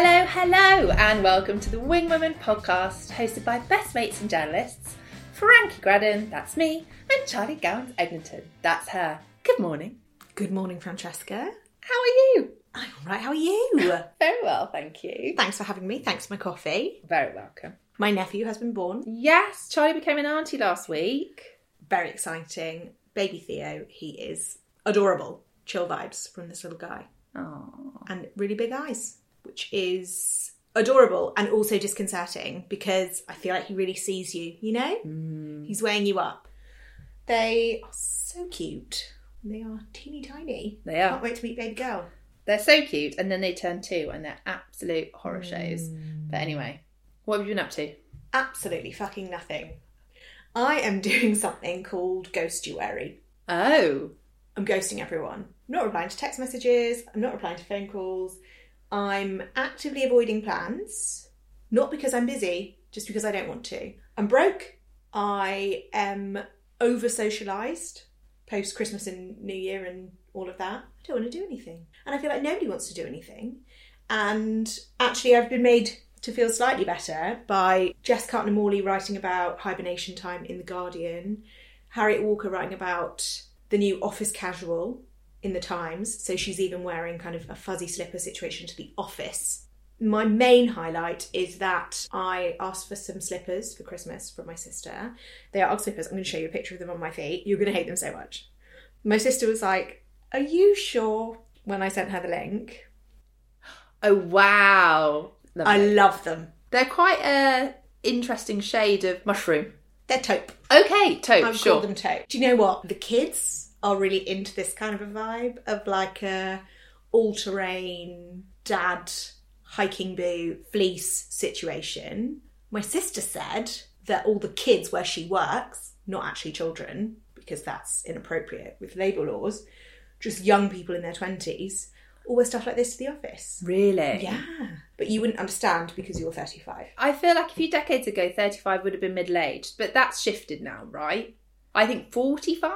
Hello, hello, and welcome to the Wing Women podcast, hosted by best mates and journalists Frankie Graddon, that's me, and Charlie Gowans Eglinton, that's her. Good morning. Good morning, Francesca. How are you? I'm all right. How are you? Very well, thank you. Thanks for having me. Thanks for my coffee. Very welcome. My nephew has been born. Yes, Charlie became an auntie last week. Very exciting. Baby Theo, he is adorable. Chill vibes from this little guy. Oh, And really big eyes, which is adorable and also disconcerting because I feel like he really sees you, you know? Mm. He's weighing you up. They are so cute. They are teeny tiny. They are. Can't wait to meet baby girl. they're so cute, and then they turn two, and they're absolute horror shows. Mm. But anyway, what have you been up to? absolutely fucking nothing. I am doing something called ghostuary. Oh, I'm ghosting everyone. I'm not replying to text messages. I'm not replying to phone calls. I'm actively avoiding plans. Not because I'm busy, just because I don't want to. I'm broke. I am over socialized post Christmas and New Year and all of that. I don't want to do anything. And I feel like nobody wants to do anything. And actually, I've been made to feel slightly better by Jess Cartner Morley writing about hibernation time in The Guardian, Harriet Walker writing about the new office casual in the Times. So she's even wearing kind of a fuzzy slipper situation to the office. My main highlight is that I asked for some slippers for Christmas from my sister. They are Ugg slippers. I'm going to show you a picture of them on my feet. You're going to hate them so much. My sister was like, Are you sure? When I sent her the link, oh wow! Lovely. I love them. They're quite a interesting shade of mushroom. They're taupe. Okay, taupe, I've sure. called them taupe. Do you know what? The kids are really into this kind of a vibe of like a all-terrain dad hiking boot fleece situation. My sister said that all the kids where she works, not actually children, because that's inappropriate with labour laws, just young people in their twenties, all wear stuff like this to the office. Really? Yeah. But you wouldn't understand because you're 35. I feel like a few decades ago, 35 would have been middle aged, but that's shifted now, right? I think 45?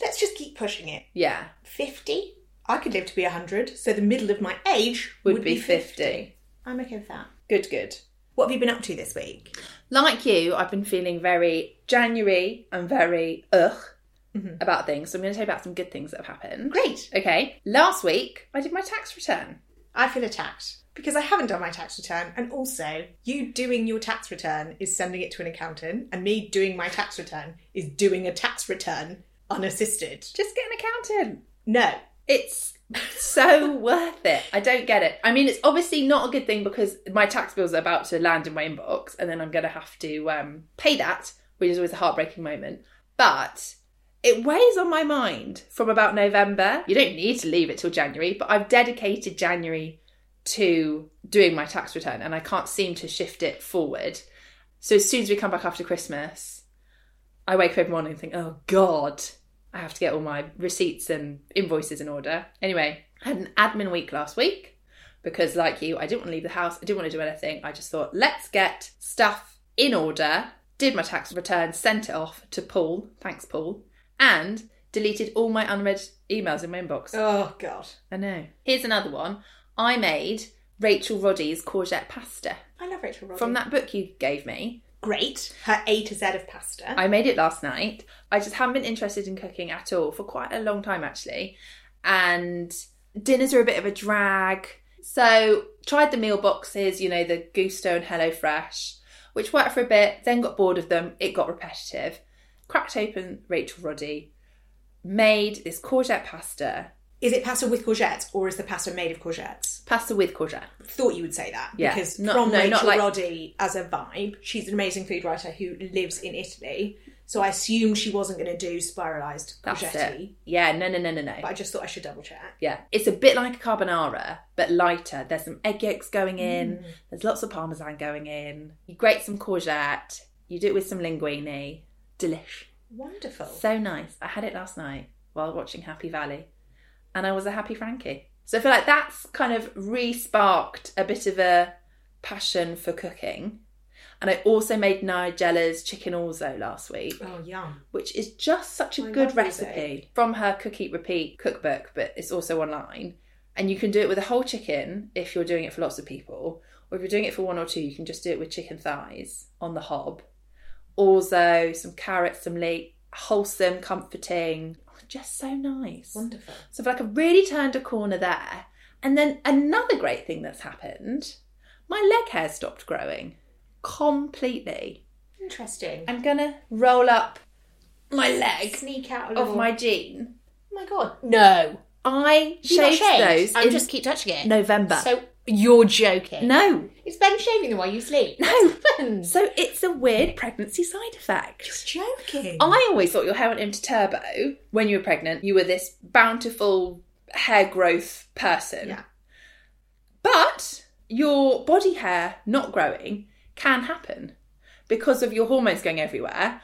Let's just keep pushing it. Yeah, 50? I could live to be 100, so the middle of my age would, be 50. I'm okay with that. Good, good. What have you been up to this week? Like you, I've been feeling very January and very ugh mm-hmm. about things. So I'm going to tell you about some good things that have happened. Great. Okay, last week I did my tax return. I feel attacked because I haven't done my tax return, and also you doing your tax return is sending it to an accountant, and me doing my tax return is doing a tax return unassisted. Just get an accountant. No. It's so worth it. I don't get it. I mean, it's obviously not a good thing because my tax bills are about to land in my inbox and then I'm going to have to um, pay that, which is always a heartbreaking moment. But it weighs on my mind from about November. You don't need to leave it till January, but I've dedicated January to doing my tax return and I can't seem to shift it forward. So as soon as we come back after Christmas, I wake up every morning and think, oh God, I have to get all my receipts and invoices in order. Anyway, I had an admin week last week because, like you, I didn't want to leave the house. I didn't want to do anything. I just thought, let's get stuff in order. Did my tax return, sent it off to Paul. Thanks, Paul. And deleted all my unread emails in my inbox. Oh, God. I know. Here's another one. I made Rachel Roddy's courgette pasta I love Rachel Roddy. from that book you gave me. Great. Her A to Z of pasta. I made it last night. I just haven't been interested in cooking at all for quite a long time, actually. And dinners are a bit of a drag. So, tried the meal boxes, you know, the Gousto and Hello Fresh, which worked for a bit, then got bored of them. It got repetitive. Cracked open Rachel Roddy, made this courgette pasta, Is it pasta with courgettes or is the pasta made of courgettes? pasta with courgette. Thought you would say that Yeah. because Not- from no, Rachel not like- Roddy as a vibe, she's an amazing food writer who lives in Italy. So I assumed she wasn't going to do spiralized courgette. Yeah, no, no, no, no, no. But I just thought I should double check. Yeah, it's a bit like a carbonara, but lighter. There's some egg yolks going in. Mm. There's lots of parmesan going in. You grate some courgette. You do it with some linguine. Delish. Wonderful. So nice. I had it last night while watching Happy Valley, and I was a happy Frankie. So I feel like that's kind of re-sparked a bit of a passion for cooking. And I also made Nigella's chicken orzo last week oh, yum. which is just such a I good recipe from her Cook Eat Repeat cookbook, but it's also online. And you can do it with a whole chicken if you're doing it for lots of people. Or if you're doing it for one or two, you can just do it with chicken thighs on the hob. Orzo, some carrots, some leek, wholesome, comforting. Just so nice. Wonderful. So like I've really turned a corner there. And then another great thing that's happened, my leg hair stopped growing completely. Interesting. I'm gonna roll up my leg Sneak out of my jean. Oh my god. No. I shaved shaved? those um, I'm just keep touching it. November. So you're joking. no, It's Ben shaving them while you sleep. No. Ben. so it's a weird pregnancy side effect. You're joking. I always thought your hair went into turbo when you were pregnant. You were this bountiful hair growth person. Yeah. But your body hair not growing can happen because of your hormones going everywhere.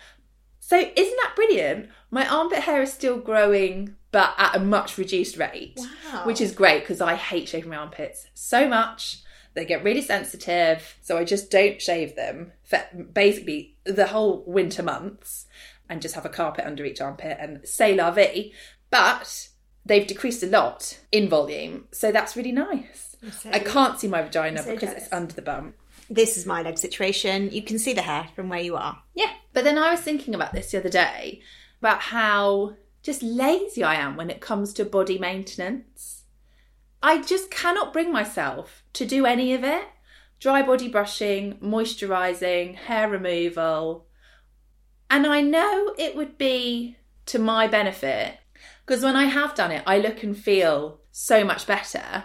So isn't that brilliant? My armpit hair is still growing, but at a much reduced rate, Wow. which is great because I hate shaving my armpits so much. They get really sensitive, so I just don't shave them for basically the whole winter months and just have a carpet under each armpit and say la vie. But they've decreased a lot in volume, so that's really nice. so- I can't see my vagina so because jealous. it's under the bum. This is my leg situation. You can see the hair from where you are. Yeah. But then I was thinking about this the other day about how just lazy I am when it comes to body maintenance. I just cannot bring myself to do any of it. Dry body brushing, moisturizing, hair removal. And I know it would be to my benefit because when I have done it, I look and feel so much better.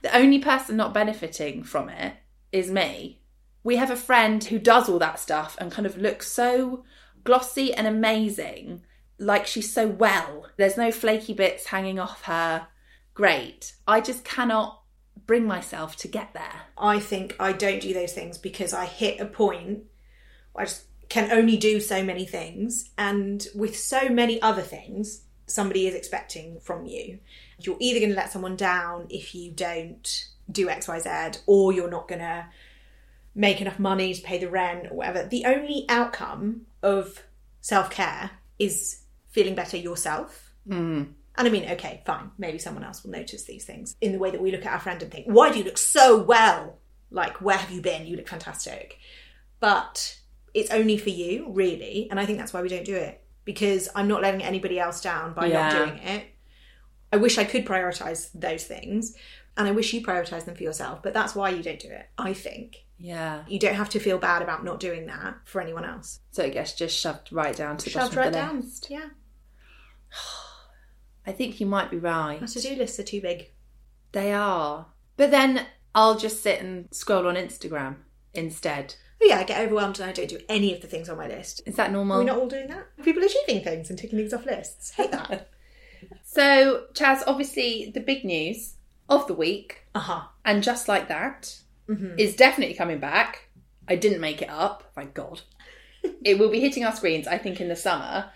The only person not benefiting from it is me. We have a friend who does all that stuff and kind of looks so glossy and amazing, like she's so well. There's no flaky bits hanging off her. Great. I just cannot bring myself to get there. I think I don't do those things because I hit a point I just can only do so many things. And with so many other things, somebody is expecting from you. You're either going to let someone down if you don't do XYZ, or you're not going to make enough money to pay the rent or whatever. The only outcome of self care is feeling better yourself. Mm. And I mean, okay, fine, maybe someone else will notice these things in the way that we look at our friend and think, why do you look so well? Like, where have you been? You look fantastic. But it's only for you, really. And I think that's why we don't do it because I'm not letting anybody else down by not doing it. I wish I could prioritize those things and I wish you prioritize them for yourself, but that's why you don't do it, I think. Yeah. You don't have to feel bad about not doing that for anyone else. So it gets just shoved right down to the Shoved bottom right of the down. list. Yeah. I think you might be right. Our to do lists are too big. They are. But then I'll just sit and scroll on Instagram instead. But yeah, I get overwhelmed and I don't do any of the things on my list. Is that normal? We're we not all doing that? People achieving things and ticking things off lists. Hate that. So, Chaz, obviously, the big news of the week, uh huh. and just like that, is Mm-hmm. definitely coming back. I didn't make it up, thank God. it will be hitting our screens, I think, in the summer.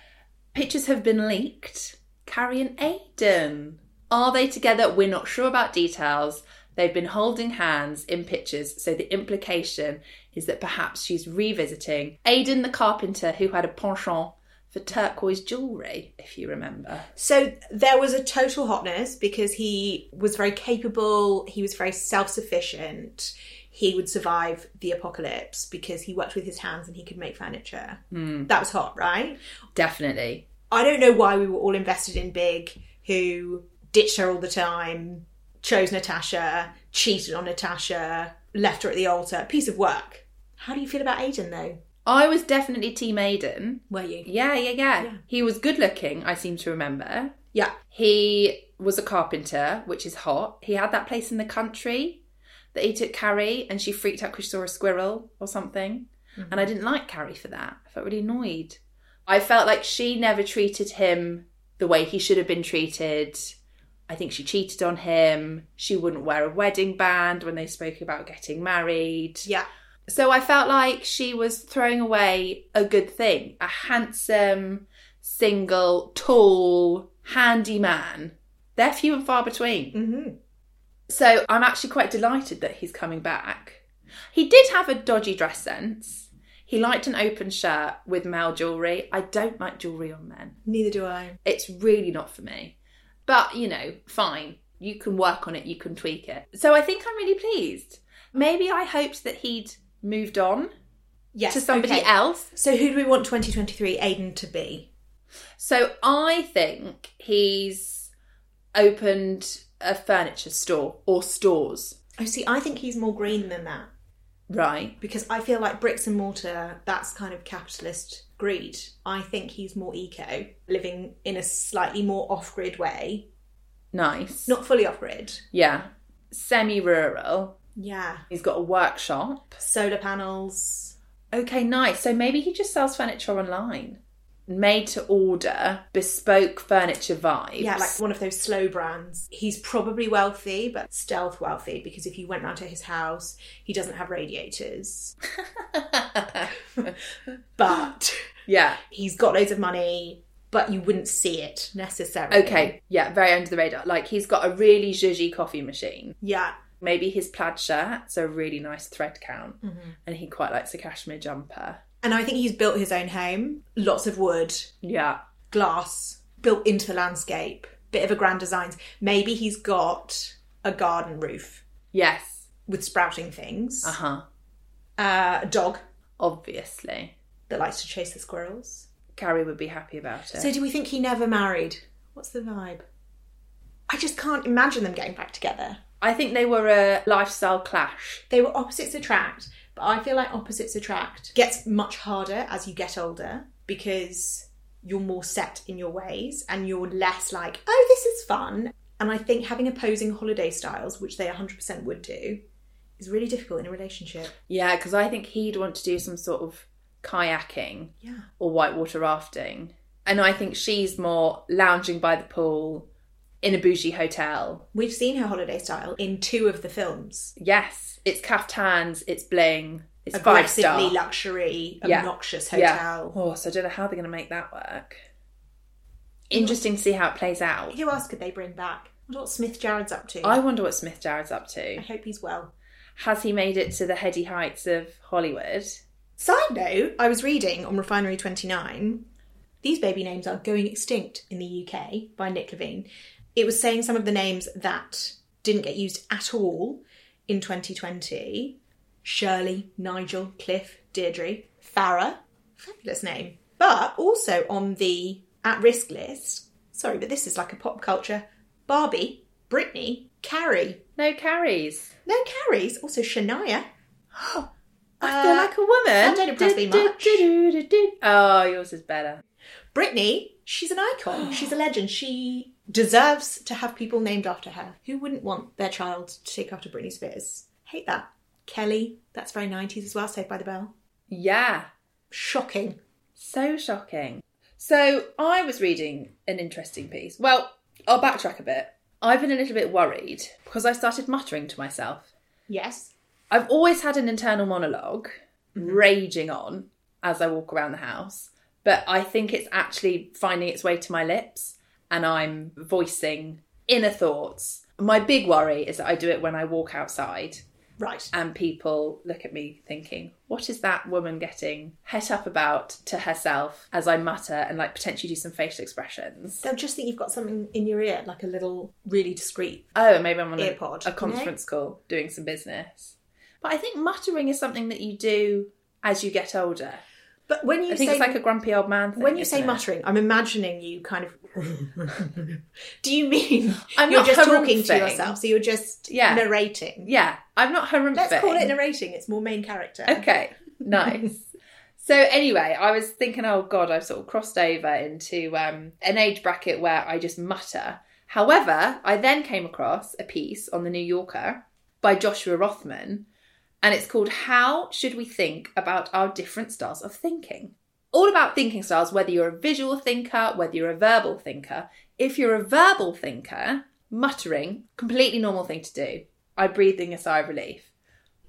Pictures have been leaked. Carrie and Aidan. Are they together? We're not sure about details. They've been holding hands in pictures, so the implication is that perhaps she's revisiting Aidan the carpenter who had a penchant for turquoise jewellery, if you remember. So there was a total hotness because he was very capable, he was very self sufficient, he would survive the apocalypse because he worked with his hands and he could make furniture. Hmm. That was hot, right? Definitely. I don't know why we were all invested in Big, who ditched her all the time, chose Natasha, cheated on Natasha, left her at the altar. Piece of work. How do you feel about Aidan though? I was definitely Team Aidan. Were you? Yeah, yeah, yeah. Yeah. He was good looking, I seem to remember. Yeah. He was a carpenter, which is hot. He had that place in the country that he took Carrie and she freaked out because she saw a squirrel or something. And I didn't like Carrie for that. I felt really annoyed. I felt like she never treated him the way he should have been treated. I think she cheated on him. She wouldn't wear a wedding band when they spoke about getting married. Yeah. So I felt like she was throwing away a good thing. A handsome, single, tall, handy man. They're few and far between. Mm-hmm. So I'm actually quite delighted that he's coming back. He did have a dodgy dress sense. He liked an open shirt with male jewellery. I don't like jewellery on men. Neither do I. It's really not for me. But, you know, fine. you can work on it, you can tweak it. So I think I'm really pleased. Maybe I hoped that he'd moved on Yes. to somebody okay. else. So who do we want 2023 Aidan to be? So I think he's opened a furniture store or stores. Oh, see, I think he's more green than that Right. because I feel like bricks and mortar, that's kind of capitalist greed. I think he's more eco, living in a slightly more off grid way. Nice. Not fully off grid. Yeah. Semi rural. Yeah. He's got a workshop. Solar panels. Okay, nice. So maybe he just sells furniture online. Made to order, bespoke furniture vibes. Yeah, like one of those slow brands. He's probably wealthy, but stealth wealthy because if you went round to his house, he doesn't have radiators. But yeah. he's got loads of money, but you wouldn't see it necessarily. Okay. Yeah, very under the radar. Like he's got a really zhuzhy coffee machine. Yeah. Maybe his plaid shirt's a really nice thread count, Mm-hmm. and he quite likes a cashmere jumper. And I think he's built his own home. Lots of wood, Yeah. glass, built into the landscape. Bit of a grand designs. Maybe he's got a garden roof Yes. with sprouting things. Uh huh. Uh, a dog Obviously, that likes to chase the squirrels. Carrie would be happy about it. So do we think he never married? What's the vibe? I just can't imagine them getting back together. I think they were a lifestyle clash. They were opposites attract, but I feel like opposites attract gets much harder as you get older because you're more set in your ways and you're less like, oh, this is fun. And I think having opposing holiday styles, which they 100% would do, is really difficult in a relationship. Yeah, because I think he'd want to do some sort of kayaking Yeah. or whitewater rafting. And I think she's more lounging by the pool in a bougie hotel. We've seen her holiday style in two of the films. Yes, it's caftans, it's bling, it's Aggressively luxury, obnoxious Yeah. hotel. Oh, so I don't know how they're going to make that work. Interesting to see how it plays out. Who else could they bring back? I wonder what Smith Jerrod's up to. I wonder what Smith Jerrod's up to. I hope he's well. Has he made it to the heady heights of Hollywood? Side note, I was reading on Refinery 29, these baby names are going extinct in the UK by Nick Levine. It was saying some of the names that didn't get used at all in 2020 Shirley, Nigel, Cliff, Deirdre, Farah, fabulous name. But also on the at risk list, sorry, but this is like a pop culture Barbie, Britney, Carrie. No carries. No Carries, also Shania. I feel Uh, like a woman. that don't impress me much. Oh, yours is better. Britney, she's an icon. She's a legend. She deserves to have people named after her. Who wouldn't want their child to take after Britney Spears? Hate that. Kelly, that's very 90s as well, Saved by the Bell. Yeah, Shocking. so shocking. So I was reading an interesting piece. Well, I'll backtrack a bit. I've been a little bit worried because I started muttering to myself. Yes. I've always had an internal monologue mm-hmm. raging on as I walk around the house, but I think it's actually finding its way to my lips and I'm voicing inner thoughts. My big worry is that I do it when I walk outside Right. and people look at me thinking, what is that woman getting het up about to herself as I mutter and like potentially do some facial expressions? They'll just think you've got something in your ear, like a little really discreet. Oh, maybe I'm on a, Earpod, a you know? conference call doing some business. But I think muttering is something that you do as you get older. But when you I think say it's like a grumpy old man thing. when you say it? muttering, I'm imagining you kind of. Do you mean I'm you're not just talking to yourself? So you're just Yeah. narrating. Yeah, I'm not harumphing. Let's call it narrating. It's more main character. Okay, nice. so anyway, I was thinking, oh god, I've sort of crossed over into um, an age bracket where I just mutter. However, I then came across a piece on the New Yorker by Joshua Rothman, and it's called "How Should We Think About Our Different Styles of Thinking." All about thinking styles, whether you're a visual thinker, whether you're a verbal thinker. If you're a verbal thinker, muttering, completely normal thing to do. I breathing a sigh of relief.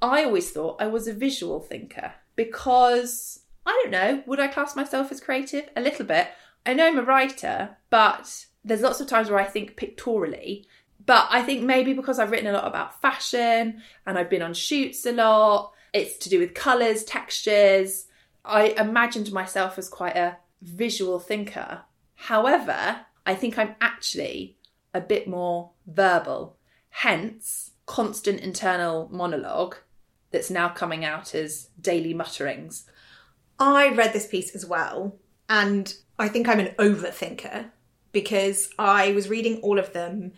I always thought I was a visual thinker because I don't know, would I class myself as creative? A little bit. I know I'm a writer, but there's lots of times where I think pictorially. But I think maybe because I've written a lot about fashion and I've been on shoots a lot, it's to do with colours, textures. I imagined myself as quite a visual thinker. However, I think I'm actually a bit more verbal. Hence, constant internal monologue that's now coming out as daily mutterings. I read this piece as well, and I think I'm an overthinker because I was reading all of them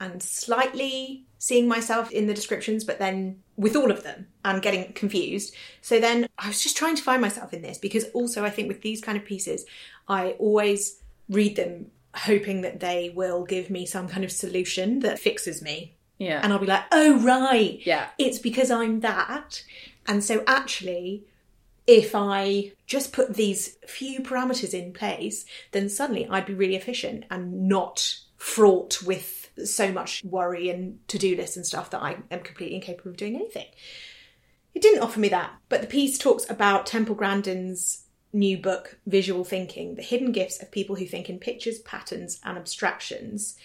and slightly seeing myself in the descriptions, but then with all of them and getting confused. So then I was just trying to find myself in this because also I think with these kind of pieces, I always read them hoping that they will give me some kind of solution that fixes me. Yeah. And I'll be like, oh, right. Yeah. It's because I'm that. And so actually, if I just put these few parameters in place, then suddenly I'd be really efficient and not fraught with so much worry and to do lists and stuff that I am completely incapable of doing anything. It didn't offer me that, but the piece talks about Temple Grandin's new book, Visual Thinking The Hidden Gifts of People Who Think in Pictures, Patterns, and Abstractions.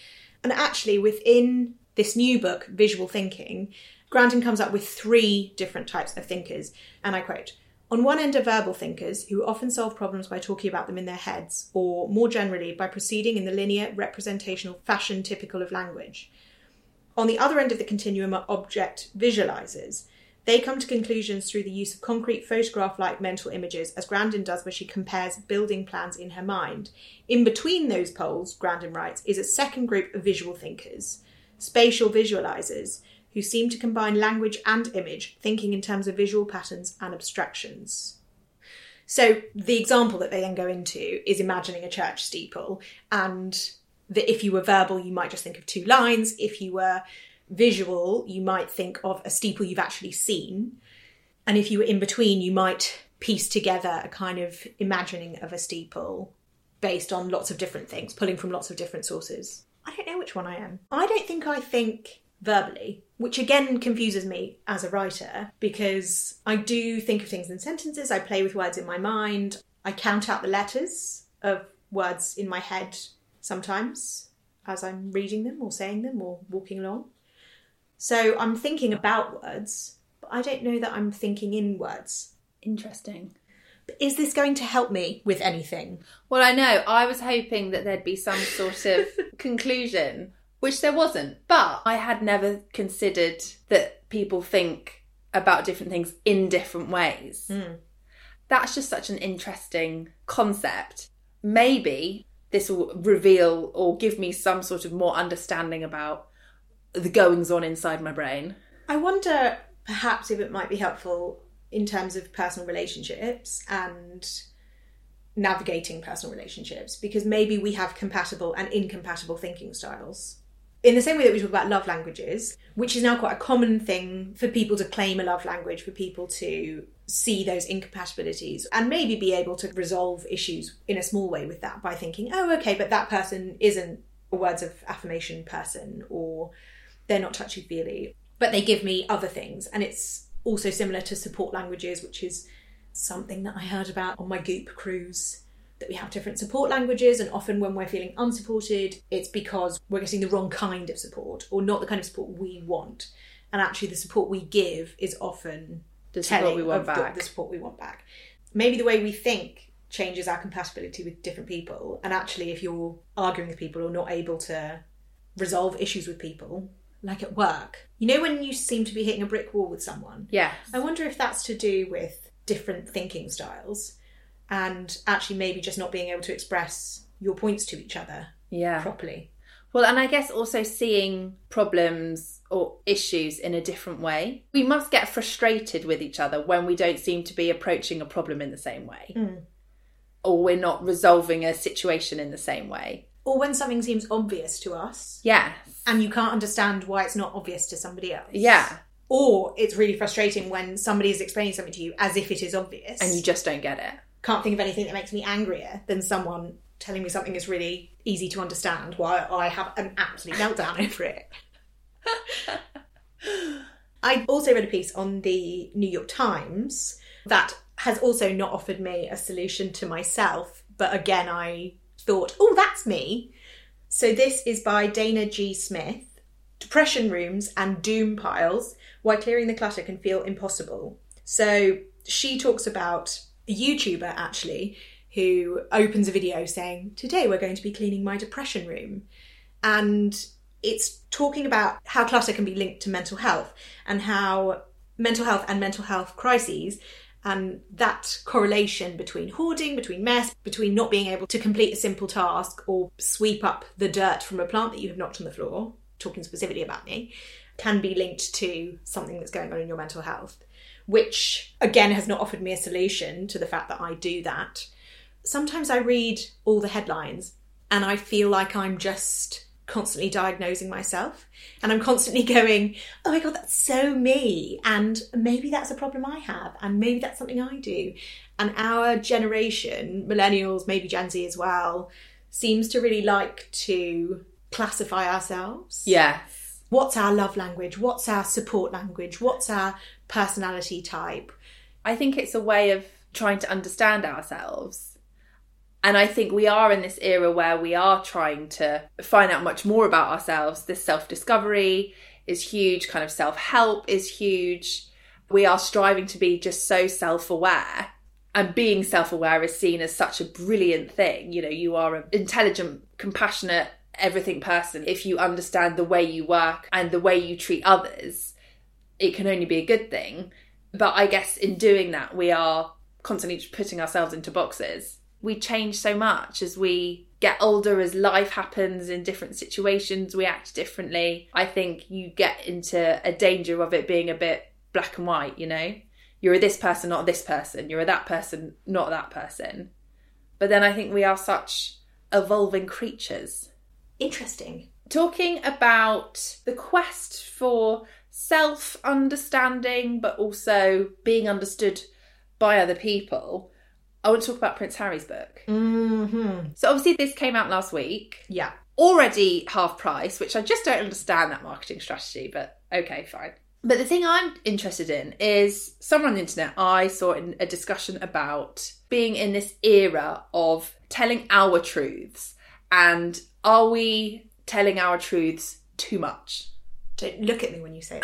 And actually, within this new book, Visual Thinking, Grandin comes up with three different types of thinkers. And I quote On one end are verbal thinkers who often solve problems by talking about them in their heads, or more generally, by proceeding in the linear representational fashion typical of language. On the other end of the continuum are object visualizers. They come to conclusions through the use of concrete photograph like mental images, as Grandin does when she compares building plans in her mind. In between those poles, Grandin writes, is a second group of visual thinkers, spatial visualizers, who seem to combine language and image, thinking in terms of visual patterns and abstractions. So the example that they then go into is imagining a church steeple, and that if you were verbal, you might just think of two lines. If you were visual, you might think of a steeple you've actually seen. And if you were in between, you might piece together a kind of imagining of a steeple based on lots of different things, pulling from lots of different sources. I don't know which one I am. I don't think I think verbally, which again confuses me as a writer because I do think of things in sentences, I play with words in my mind, I count out the letters of words in my head sometimes as I'm reading them or saying them or walking along. So I'm thinking about words, but I don't know that I'm thinking in words. Interesting. But is this going to help me with anything? Well, I know. I was hoping that there'd be some sort of conclusion, which there wasn't. But I had never considered that people think about different things in different ways. Hmm. That's just such an interesting concept. Maybe this will reveal or give me some sort of more understanding about the goings on inside my brain. I wonder perhaps if it might be helpful in terms of personal relationships and navigating personal relationships because maybe we have compatible and incompatible thinking styles. In the same way that we talk about love languages, which is now quite a common thing for people to claim a love language, for people to see those incompatibilities and maybe be able to resolve issues in a small way with that by thinking, oh, okay, but that person isn't a words of affirmation person or they're not touchy feely, but they give me other things. And it's also similar to support languages, which is something that I heard about on my Goop cruise. That we have different support languages, and often when we're feeling unsupported, it's because we're getting the wrong kind of support or not the kind of support we want. And actually, the support we give is often The support we want of the- back. the support we want back. Maybe the way we think changes our compatibility with different people. And actually, if you're arguing with people or not able to resolve issues with people, like at work, you know, when you seem to be hitting a brick wall with someone, Yeah. I wonder if that's to do with different thinking styles and actually maybe just not being able to express your points to each other Yeah. properly. Well, and I guess also seeing problems or issues in a different way. We must get frustrated with each other when we don't seem to be approaching a problem in the same way. Hmm. Or we're not resolving a situation in the same way. Or when something seems obvious to us Yeah. and you can't understand why it's not obvious to somebody else. Yeah. Or it's really frustrating when somebody is explaining something to you as if it is obvious. And you just don't get it. Can't think of anything that makes me angrier than someone telling me something is really easy to understand while I have an absolute meltdown over it. I also read a piece on the New York Times that has also not offered me a solution to myself, but again, I thought, oh, that's me. So this is by Dana G. Smith Depression Rooms and Doom Piles Why Clearing the Clutter Can Feel Impossible. So she talks about a YouTuber actually who opens a video saying, Today we're going to be cleaning my depression room. And it's talking about how clutter can be linked to mental health and how mental health and mental health crises and that correlation between hoarding, between mess, between not being able to complete a simple task or sweep up the dirt from a plant that you have knocked on the floor, talking specifically about me, can be linked to something that's going on in your mental health, which again has not offered me a solution to the fact that I do that. Sometimes I read all the headlines and I feel like I'm just constantly diagnosing myself and I'm constantly going, oh my God, that's so me. And maybe that's a problem I have. And maybe that's something I do. And our generation, millennials, maybe Gen Z as well, seems to really like to classify ourselves. Yes. What's our love language? What's our support language? What's our personality type? I think it's a way of trying to understand ourselves and I think we are in this era where we are trying to find out much more about ourselves. This self discovery is huge, kind of self help is huge. We are striving to be just so self aware. And being self aware is seen as such a brilliant thing. You know, you are an intelligent, compassionate, everything person. If you understand the way you work and the way you treat others, it can only be a good thing. But I guess in doing that, we are constantly putting ourselves into boxes. We change so much as we get older as life happens in different situations we act differently. I think you get into a danger of it being a bit black and white you know? You're a this person not this person. You're a that person not that person. But then i think we are such evolving creatures. Interesting. Talking about the quest for self understanding but also being understood by other people I want to talk about Prince Harry's book. Mm-hmm. So obviously this came out last week. Yeah. Already half price, which I just don't understand that marketing strategy, but okay, fine. But the thing I'm interested in is somewhere on the internet I saw in a discussion about being in this era of telling our truths and are we telling our truths too much? Don't look at me when you say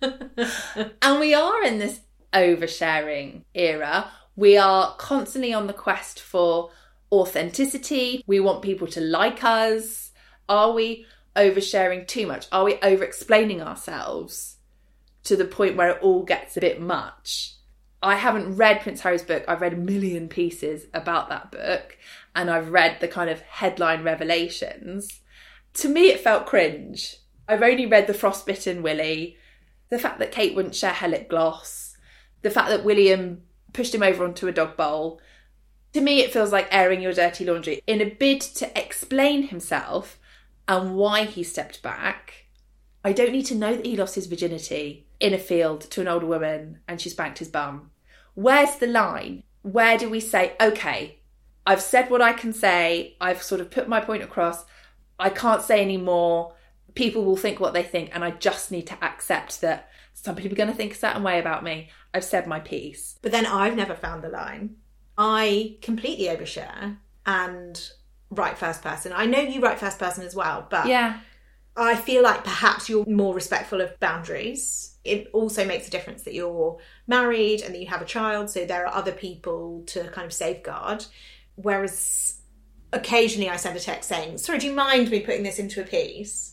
that. and we are in this oversharing era we are constantly on the quest for authenticity. We want people to like us. Are we oversharing too much? Are we over explaining ourselves to the point where it all gets a bit much? I haven't read Prince Harry's book. I've read a million pieces about that book and I've read the kind of headline revelations. To me, it felt cringe. I've only read The Frostbitten Willie, the fact that Kate wouldn't share her lip gloss, the fact that William pushed him over onto a dog bowl. To me, it feels like airing your dirty laundry. In a bid to explain himself and why he stepped back, I don't need to know that he lost his virginity in a field to an older woman and she spanked his bum. Where's the line? Where do we say, okay, I've said what I can say, I've sort of put my point across, I can't say any more, people will think what they think, and I just need to accept that some people are going to think a certain way about me. I've said my piece. But then I've never found the line. I completely overshare and write first person. I know you write first person as well, but yeah. I feel like perhaps you're more respectful of boundaries. It also makes a difference that you're married and that you have a child, so there are other people to kind of safeguard. Whereas occasionally I send a text saying, Sorry, do you mind me putting this into a piece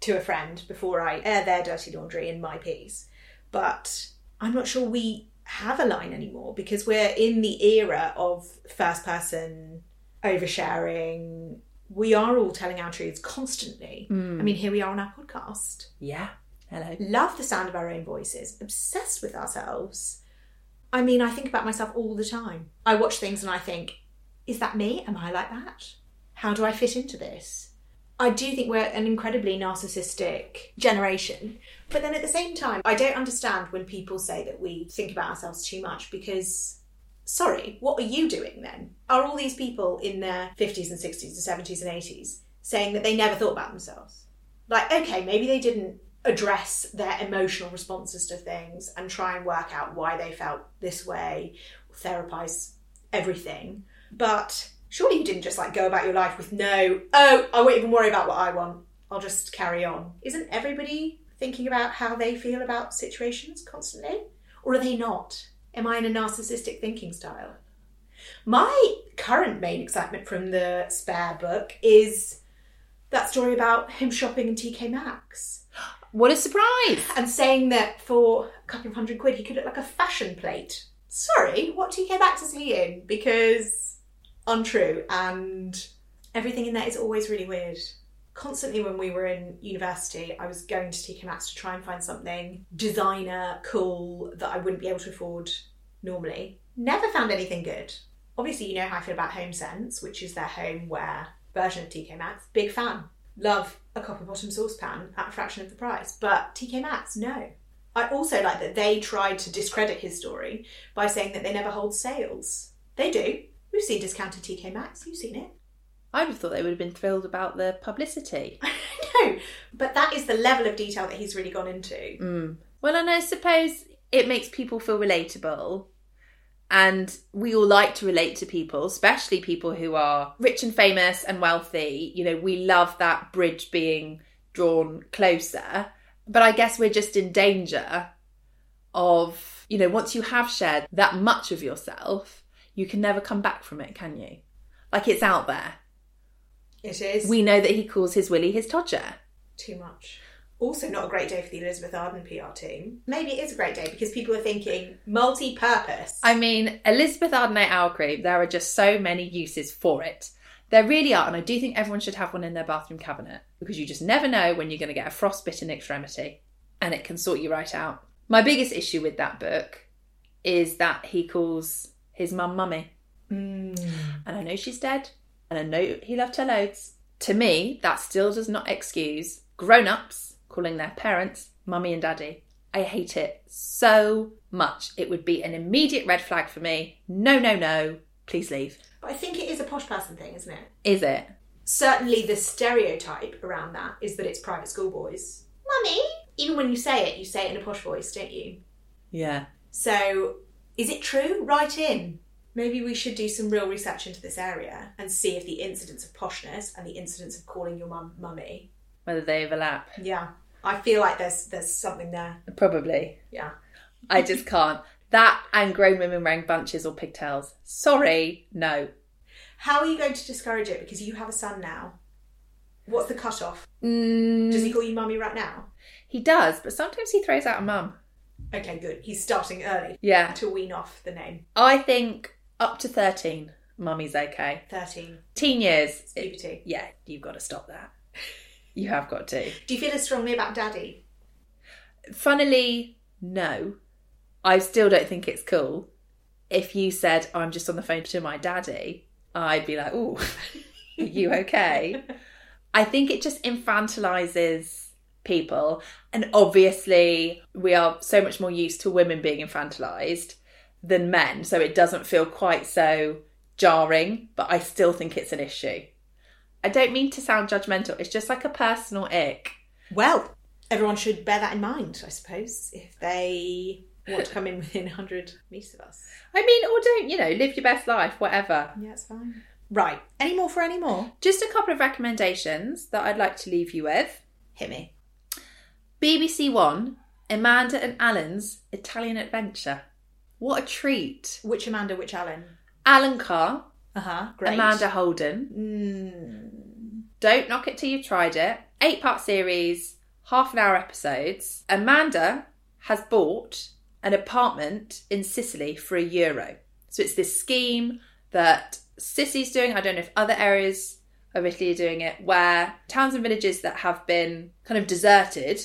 to a friend before I air their dirty laundry in my piece? But I'm not sure we have a line anymore because we're in the era of first person oversharing. We are all telling our truths constantly. Mm. I mean, here we are on our podcast. Yeah. Hello. Love the sound of our own voices, obsessed with ourselves. I mean, I think about myself all the time. I watch things and I think, is that me? Am I like that? How do I fit into this? I do think we're an incredibly narcissistic generation. But then at the same time, I don't understand when people say that we think about ourselves too much because, sorry, what are you doing then? Are all these people in their 50s and 60s and 70s and 80s saying that they never thought about themselves? Like, okay, maybe they didn't address their emotional responses to things and try and work out why they felt this way, therapize everything. But surely you didn't just like go about your life with no, oh, I won't even worry about what I want. I'll just carry on. Isn't everybody thinking about how they feel about situations constantly? Or are they not? Am I in a narcissistic thinking style? My current main excitement from the spare book is that story about him shopping in TK Maxx What a surprise! and saying that for a couple of hundred quid he could look like a fashion plate. Sorry, what TK Maxx is he in? Because untrue and everything in there is always really weird. Constantly, when we were in university, I was going to TK Maxx to try and find something designer, cool that I wouldn't be able to afford normally. Never found anything good. Obviously, you know how I feel about Home Sense, which is their homeware version of TK Maxx. Big fan. Love a copper bottom saucepan at a fraction of the price. But TK Maxx, no. I also like that they tried to discredit his story by saying that they never hold sales. They do. We've seen discounted TK Maxx. You've seen it. I would have thought they would have been thrilled about the publicity. no, but that is the level of detail that he's really gone into. Mm. Well, and I suppose it makes people feel relatable. And we all like to relate to people, especially people who are rich and famous and wealthy. You know, we love that bridge being drawn closer. But I guess we're just in danger of, you know, once you have shared that much of yourself, you can never come back from it, can you? Like it's out there. It is. We know that he calls his Willie his Todger. Too much. Also, not a great day for the Elizabeth Arden PR team. Maybe it is a great day because people are thinking multi purpose. I mean, Elizabeth Arden Eight Hour cream, there are just so many uses for it. There really are, and I do think everyone should have one in their bathroom cabinet because you just never know when you're going to get a frostbitten extremity and it can sort you right out. My biggest issue with that book is that he calls his mum mummy. Mm. And I know she's dead, and I know he loved her loads. To me, that still does not excuse grown ups calling their parents mummy and daddy. I hate it so much. It would be an immediate red flag for me. No, no, no. Please leave. But I think it is a posh person thing, isn't it? Is it? Certainly, the stereotype around that is that it's private school boys. Mummy! Even when you say it, you say it in a posh voice, don't you? Yeah. So, is it true? Write in. Maybe we should do some real research into this area and see if the incidence of poshness and the incidence of calling your mum mummy. Whether they overlap. Yeah, I feel like there's there's something there. Probably. Yeah. I just can't. That and grown women wearing bunches or pigtails. Sorry, no. How are you going to discourage it? Because you have a son now. What's the cutoff? Mm, Does he call you mummy right now? he does, but sometimes he throws out a mum. Okay, good. He's starting early Yeah. to wean off the name. I think up to 13, mummy's okay. 13. Teen years, it- puberty. yeah, you've got to stop that. You have got to. Do you feel as strongly about daddy? Funnily, no. I still don't think it's cool. If you said, I'm just on the phone to my daddy, I'd be like, ooh, are you okay? I think it just infantilizes people. And obviously, we are so much more used to women being infantilized than men. So it doesn't feel quite so jarring, but I still think it's an issue. I don't mean to sound judgmental, it's just like a personal ick. Well, everyone should bear that in mind, I suppose, if they want to come in within 100 metres of us. I mean, or don't, you know, live your best life, whatever. Yeah, it's fine. Right. Any more for any more? Just a couple of recommendations that I'd like to leave you with. Hit me. BBC One, Amanda and Alan's Italian Adventure. What a treat. Which Amanda, which Alan? Alan Carr, Uh huh. Great. Amanda Holden. Mm. Don't knock it till you've tried it. Eight part series, half an hour episodes. Amanda has bought an apartment in Sicily for a euro. So it's this scheme that Sicily's doing. I don't know if other areas of Italy are doing it, where towns and villages that have been kind of deserted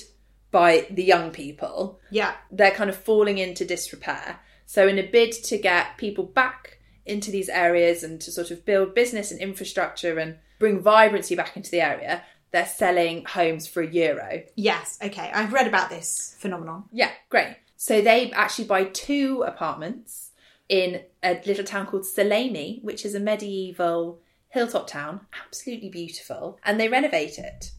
by the young people Yeah. they're kind of falling into disrepair. So, in a bid to get people back into these areas and to sort of build business and infrastructure and bring vibrancy back into the area, they're selling homes for a euro. Yes. Okay. I've read about this phenomenon. Yeah, great. So, they actually buy two apartments in a little town called Salemi, which is a medieval hilltop town, absolutely beautiful, and they renovate it.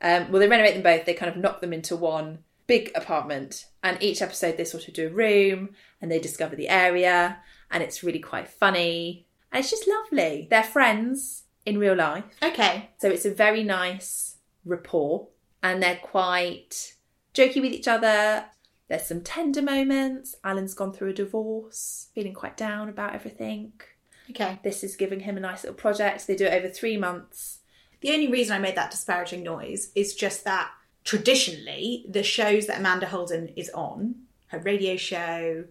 Um, well, they renovate them both. They kind of knock them into one big apartment, and each episode they sort of do a room and they discover the area, and it's really quite funny. And it's just lovely. They're friends in real life, Okay. so it's a very nice rapport, and they're quite jokey with each other. There's some tender moments. Alan's gone through a divorce, feeling quite down about everything Okay. this is giving him a nice little project. They do it over three months. The only reason I made that disparaging noise is just that traditionally the shows that Amanda Holden is on, her radio show,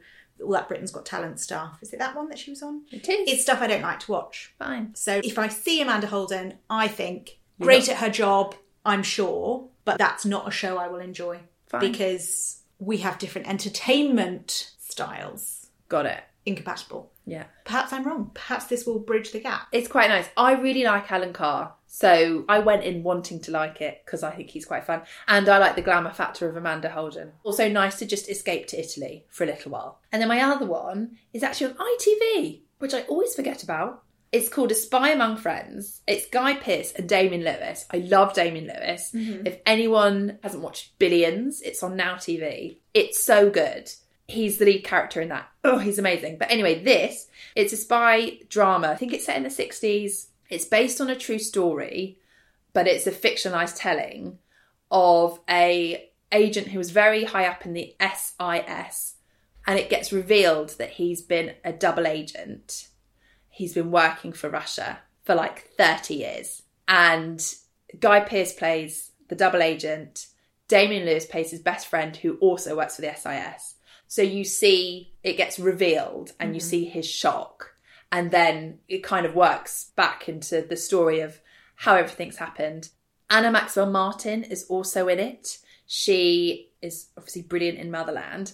all that Britain's Got Talent stuff, is it that one that she was on? It is. It's stuff I don't like to watch. fine. So if I see Amanda Holden, I think great not- at her job, I'm sure, but that's not a show I will enjoy Fine. because we have different entertainment styles. Got it. Incompatible. Yeah. Perhaps I'm wrong. Perhaps this will bridge the gap. It's quite nice. I really like Alan Carr. So I went in wanting to like it because I think he's quite fun. And I like the glamour factor of Amanda Holden. Also nice to just escape to Italy for a little while. And then my other one is actually on ITV, which I always forget about. It's called A Spy Among Friends. It's Guy Pearce and Damian Lewis. I love Damian Lewis. Mm-hmm. If anyone hasn't watched Billions, it's on Now TV. It's so good. He's the lead character in that. Oh, he's amazing. But anyway, this, it's a spy drama. I think it's set in the 60s. It's based on a true story, but it's a fictionalized telling of a agent who was very high up in the SIS and it gets revealed that he's been a double agent. He's been working for Russia for like 30 years. And Guy Pearce plays the double agent. Damian Lewis plays his best friend who also works for the SIS. So you see it gets revealed and you mm-hmm. see his shock. And then it kind of works back into the story of how everything's happened. Anna Maxwell Martin is also in it. She is obviously brilliant in Motherland.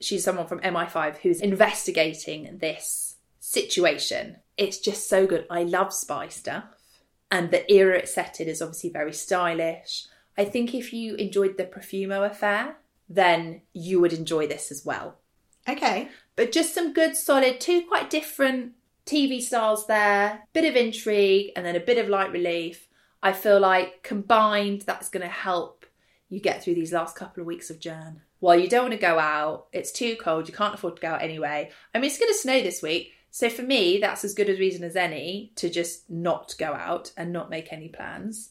She's someone from MI5 who's investigating this situation. It's just so good. I love spy stuff. And the era it's set in is obviously very stylish. I think if you enjoyed the Profumo affair, then you would enjoy this as well. Okay. But just some good, solid, two quite different TV styles there, bit of intrigue and then a bit of light relief. I feel like combined, that's going to help you get through these last couple of weeks of Jan. While you don't want to go out, it's too cold, you can't afford to go out anyway. I mean, it's going to snow this week. So for me, that's as good a reason as any to just not go out and not make any plans.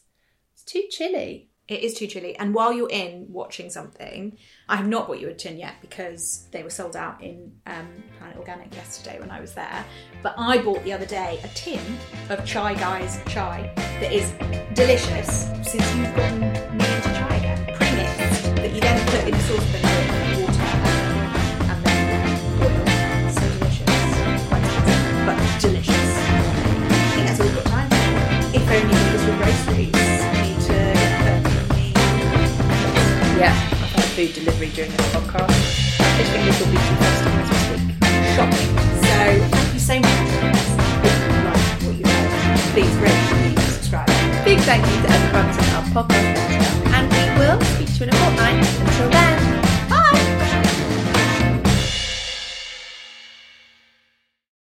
It's too chilly. It is too chilly. And while you're in watching something, I have not bought you a tin yet because they were sold out in um, Planet Organic yesterday when I was there. But I bought the other day a tin of Chai Guys chai that is delicious since you've gotten me into chai again. Pre-mixed that you then put in a saucepan food delivery during this podcast. It's been a little bit of customers this week. Shopping. So thank you so much. If you like what you heard, please rate, and subscribe. Big thank you to everyone to our podcast and we will speak to you in a fortnight. Until then.